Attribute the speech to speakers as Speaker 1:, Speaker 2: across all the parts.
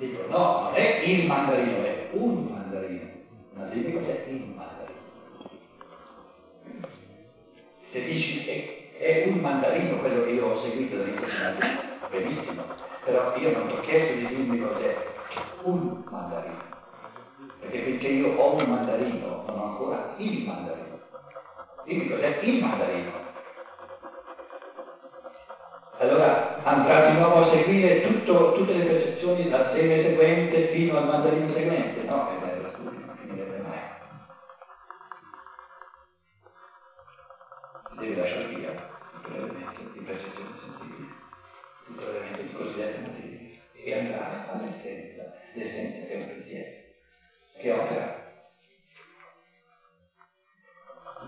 Speaker 1: Dico, no, non è il mandarino, è un mandarino. Ma dimmi cos'è il mandarino. Se dici è, è un mandarino quello che io ho seguito dall'insegnamento, benissimo, però io non ti ho chiesto di dirmi cos'è un mandarino. Perché finché io ho un mandarino, non ho ancora il mandarino. Dimmi cos'è il mandarino. Andrà di nuovo a seguire tutto, tutte le percezioni dal seme seguente fino al mandarino seguente? No, è bello, studio, non finirebbe mai. Si deve lasciare via tutto l'elemento di percezione sensibile, tutto l'elemento di cosiddetta materia e andare all'essenza, l'essenza che è un pensiero, che opera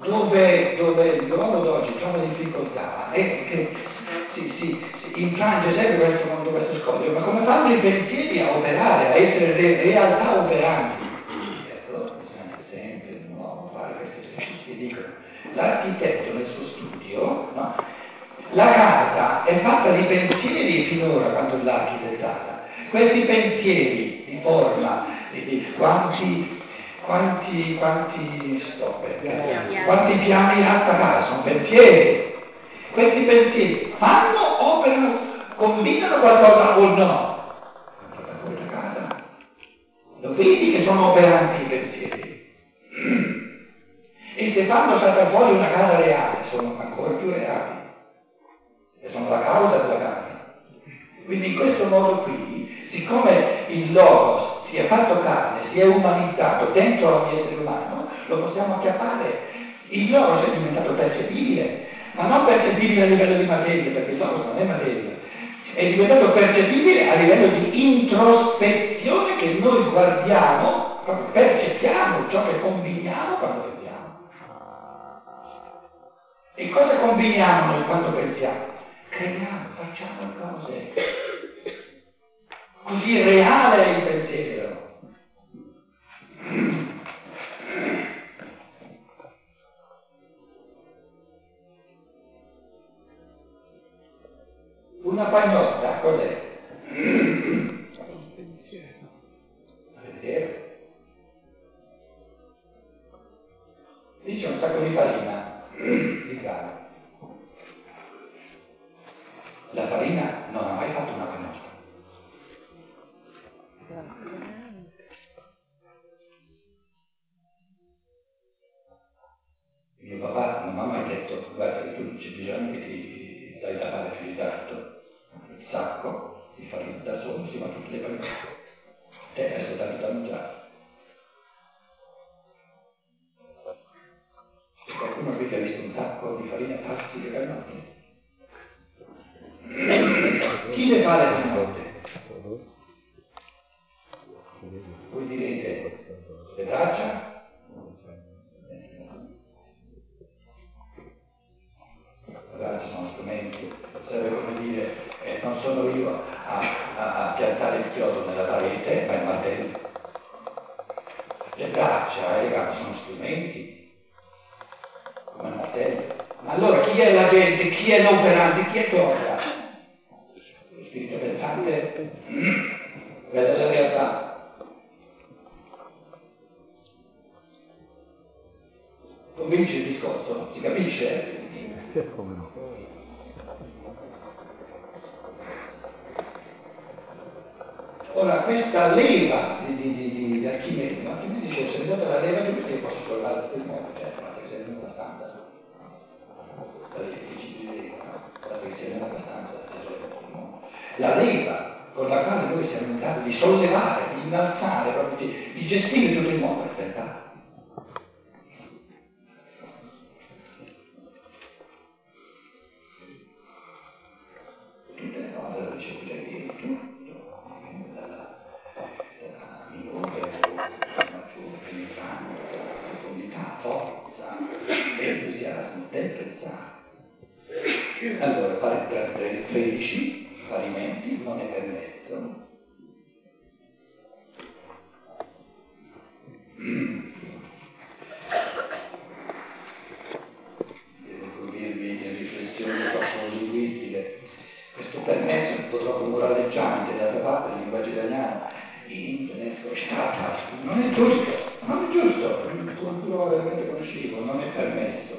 Speaker 1: dove, dove l'uomo d'oggi trova difficoltà è che si, si infrange sempre questo, contro questo scoglio, ma come fanno i pensieri a operare, a essere re, realtà operanti? Ecco, bisogna sempre di nuovo fare questi esercizi. Dicono, l'architetto nel suo studio, no? la casa è fatta di pensieri finora quando l'ha architettata. Questi pensieri di forma, di, di quanti quanti, quanti, stop, quanti piani ha sta casa? Sono pensieri. Questi pensieri fanno, operano, combinano qualcosa o no? Lo vedi che sono operanti i pensieri. E se fanno saltare fuori una casa reale, sono ancora più reali. E sono la causa della casa. Quindi in questo modo qui, siccome il logos si è fatto carne, si è umanizzato dentro ogni essere umano, lo possiamo acchiappare. Il logos è diventato percepibile, ma non percepibile a livello di materia, perché il logos non è materia, è diventato percepibile a livello di introspezione che noi guardiamo, percepiamo ciò che combiniamo quando pensiamo. E cosa combiniamo noi quando pensiamo? Creiamo, facciamo cose. Così reale è il pensiero. Non mi ha mai detto, guarda che tu c'è bisogno che ti dai da fare più di tanto, il sacco di farina da solo, si va tutte le farine. Te adesso da da mangiare. E qualcuno qui che ha visto un sacco di farina farsi le canotte? Chi le fa le canotte? Voi direte, le braccia? Piantare il chiodo nella parete, ma il martello. Le braccia e le gambe sono strumenti, come il martello. Ma allora chi è l'agente, chi è l'operante, chi è che questa leva di, di, di, di Archimede, no? Archimede dice, se venuta la leva giusta io posso sollevare tutto il mondo, cioè, ma che sei venuta stanza, dalle difficili leva, no? Dato che sei venuta stanza, si solleva tutto il mondo. La leva con la quale noi siamo in grado di sollevare, di innalzare, di, di gestire tutto il mondo, pensate. Temperatura. Allora, fare 13 parimenti non è permesso. Devo condirvi le riflessioni troppo linguistiche questo permesso un po' troppo moraleggiante, d'altra parte il linguaggio italiano internet, scocciata, non è giusto, non è giusto, qualcuno veramente conoscevo, non è permesso.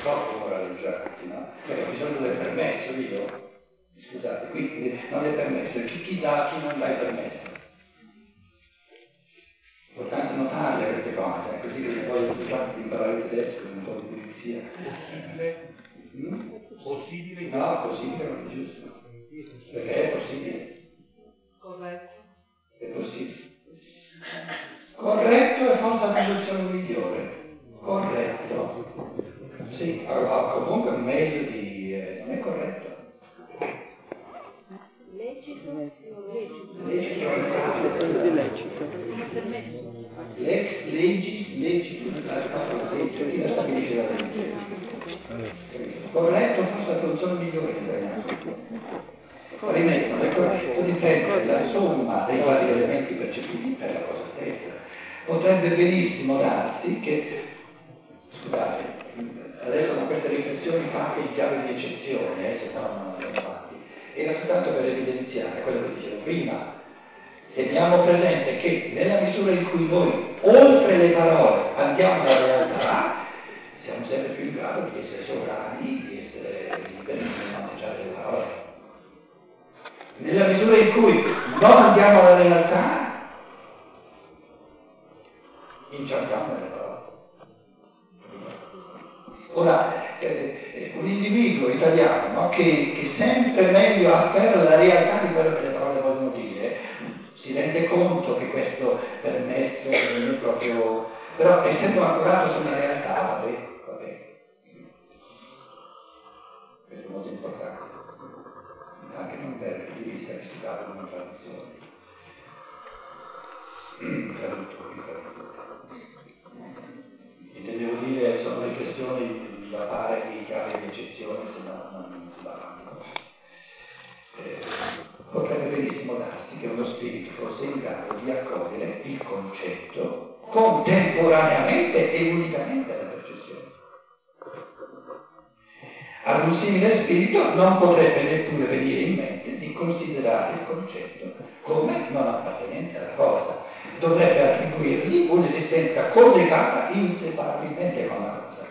Speaker 1: Troppo moraleggianti, no? Perché bisogno del permesso io. Scusate, qui non è permesso, chi, chi dà, chi non dà il permesso la somma dei vari elementi percepiti per la cosa stessa. Potrebbe benissimo darsi che, scusate, adesso con queste riflessioni fatte in chiave di eccezione, eh, se no non abbiamo fatti, era soltanto per evidenziare quello che dicevo prima, teniamo presente che nella misura in cui noi oltre le parole andiamo alla realtà, siamo sempre più in grado di essere sovrani, di essere liberi di maneggiare le parole. Nella misura in cui non andiamo alla realtà, inciampiamo nelle parole. Ora, eh, un individuo italiano no, che, che sempre meglio afferra la realtà di quello che le parole vogliono dire, si rende conto che questo permesso non è proprio... però essendo ancorato su una realtà, va bene. Simile spirito non potrebbe neppure venire in mente di considerare il concetto come non appartenente alla cosa. Dovrebbe attribuirgli un'esistenza collegata inseparabilmente con la cosa.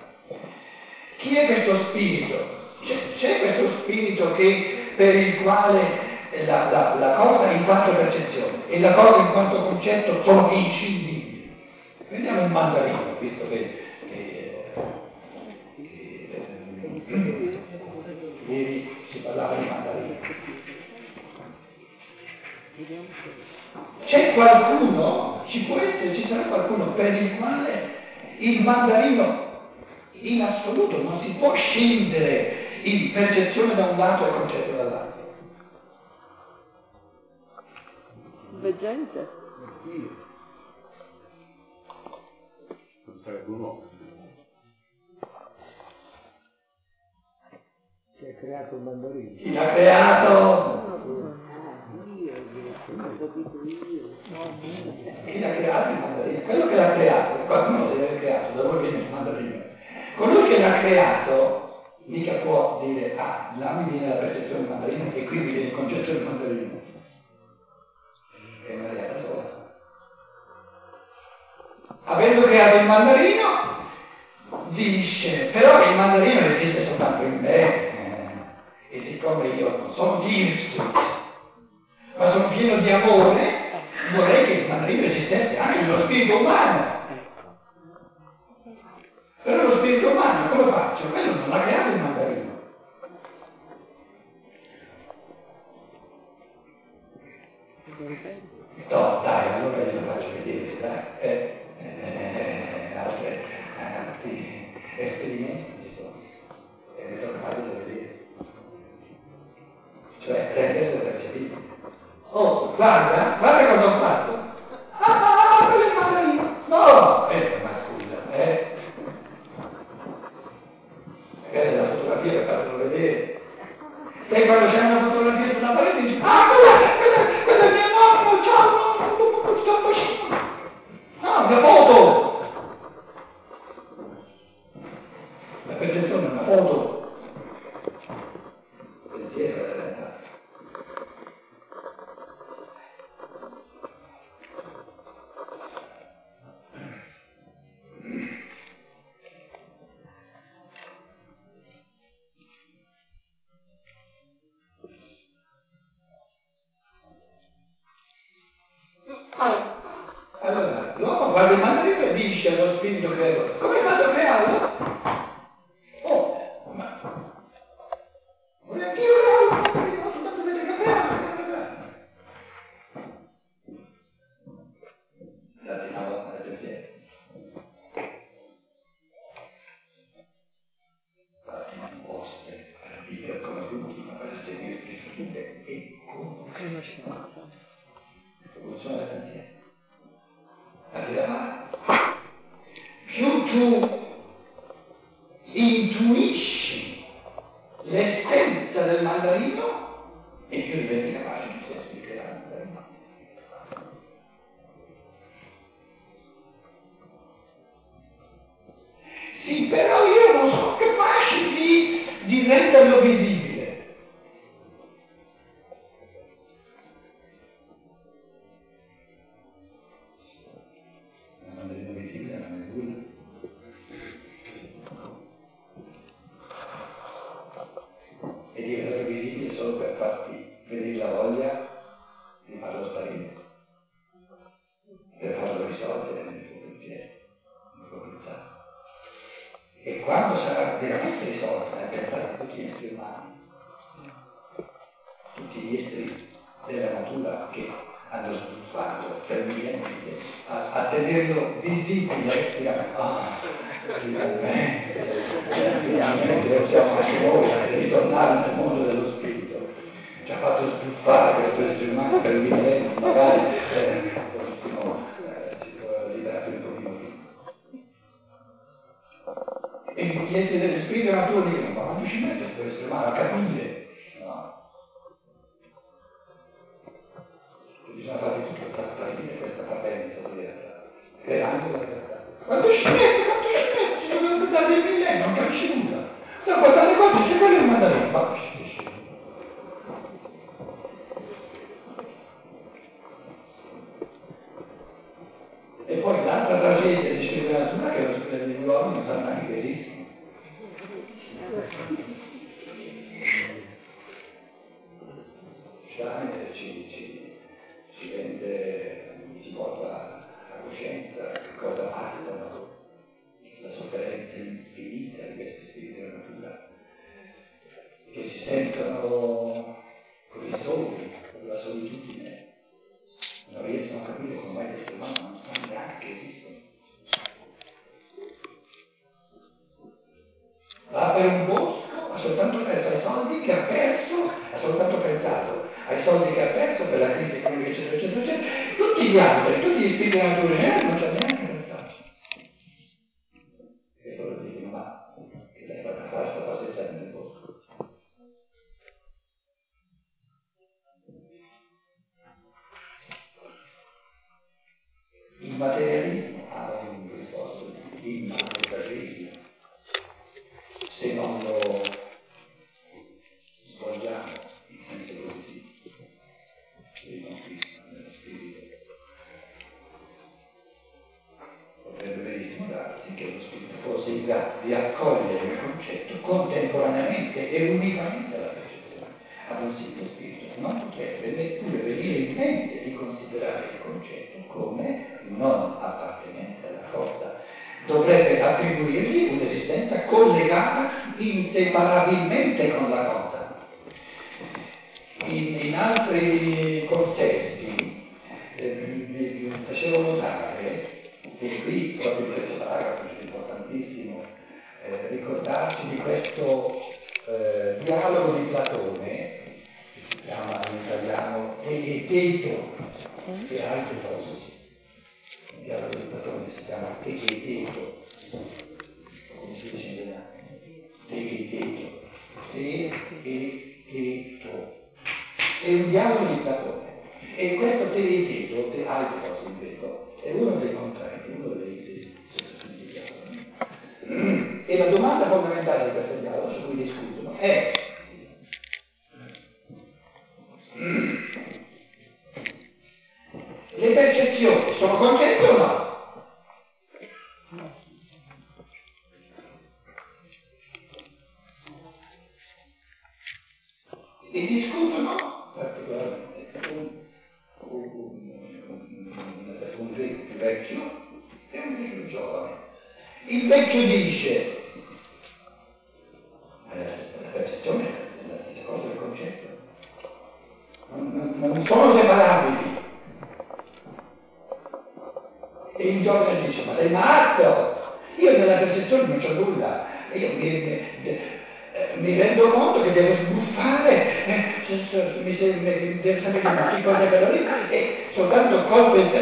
Speaker 1: Chi è questo spirito? C'è, c'è questo spirito che, per il quale la, la, la, cosa in quanto percezione e la cosa in quanto concetto sono inscindibili. Prendiamo il mandarino, visto che, che, che parlava di mandarino. C'è qualcuno, ci può essere, ci sarà qualcuno per il quale il mandarino in assoluto non si può scendere in percezione da un lato e concetto dall'altro.
Speaker 2: Veggente?
Speaker 3: Non sarebbe un uomo.
Speaker 4: Ha creato il mandarino?
Speaker 1: Chi l'ha creato? Chi l'ha creato il mandarino? Quello che l'ha creato, qualcuno deve aver creato, da dove viene il mandarino? Colui che l'ha creato mica può dire, ah, là mi viene la percezione del mandarino e qui mi viene il concetto del mandarino è una realtà sola. Avendo creato il mandarino, dice, però il mandarino esiste soltanto in me, e siccome io non sono Dirks, ma sono pieno di amore, vorrei che il mandarino esistesse anche nello spirito umano. Però lo spirito umano come faccio? Quello non l'ha creato il mandarino. No, dai, allora io lo faccio vedere, dai. Eh, eh, aspetta, altri esperimenti No, una e quando sarà veramente risolta è pensata a tutti gli esseri umani, tutti gli esseri della natura che hanno sviluppato per millenni a, a tenerlo visibile e a finalmente, lo siamo anche noi ritornare nel mondo dello spirito ci ha fatto sviluppare questo essere umano per millenni magari eh, la ma non riuscivi a esprimere, a capire lo sito spirito, no? potrebbe neppure venire in mente di considerare il concetto come non appartenente alla forza. Dovrebbe attribuirgli un'esistenza collegata inseparabilmente con la cosa. in, in altri e altre cose. Un dialogo del padrone si chiama tegeteto, come si dice in italiano? Tegeteto, tegeteto. È un dialogo di Platone. E questo tegeteto, te, altre cose in greco, è uno dei contratti, uno dei. E la domanda fondamentale di questo dialogo su cui discutono è E discutono particolarmente un, un, un, un vecchio e un più giovane. Il vecchio dice, che cosa per lì, e soltanto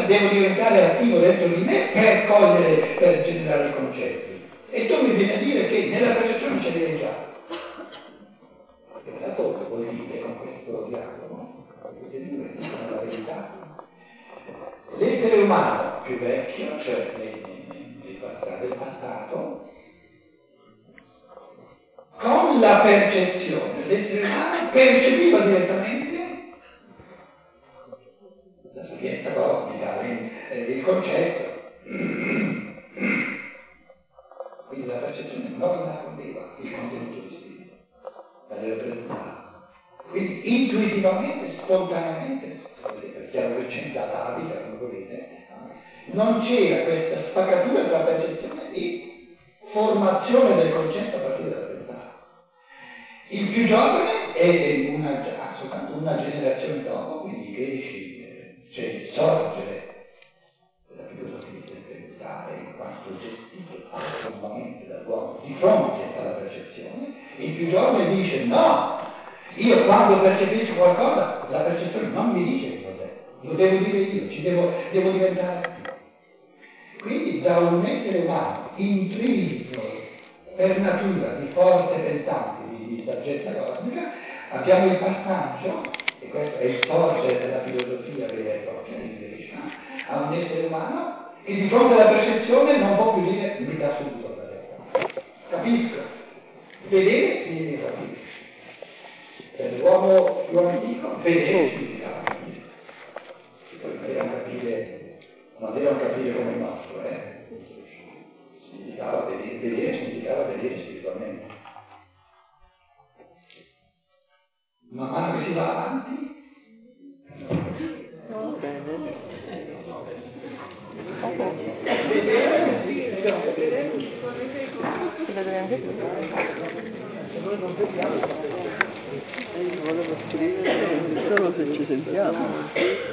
Speaker 1: devo diventare attivo dentro di me per cogliere, per generare concetti. E tu mi vieni a dire che nella percezione ce l'hai già. E la cosa vuol dire con questo dialogo, queste due dicono la verità L'essere umano più vecchio, cioè del passato, con la percezione, l'essere umano percepiva direttamente la sapienza cosmica, il concetto. Quindi la percezione non nascondeva il contenuto di spirito, la rappresentava. Quindi intuitivamente, spontaneamente, perché era recentata la vita, come volete, non c'era questa spaccatura tra percezione e formazione del concetto giovane è una, ha soltanto una generazione dopo, quindi cresce, c'è il sorgere della filosofia pensare in quanto gestito autonomamente dall'uomo di fronte alla percezione, il più giovane dice no, io quando percepisco qualcosa, la percezione non mi dice che cos'è, lo devo dire io, ci devo, devo diventare. Quindi da un essere umano intriso per natura di forze pensanti, di, di saggezza cosmica, abbiamo il passaggio, e questo è il sorgere della filosofia vera e propria di Krishna, a un essere umano che di fronte alla percezione non può più dire mi dà subito la verità. Capisco. Vedere significa capire. Per l'uomo più antico, vedere significa capire. Poi non devono capire, non devono capire come il Va avanti,
Speaker 2: No, bene. Anche tu. Volevo scrivere solo se ci sentiamo.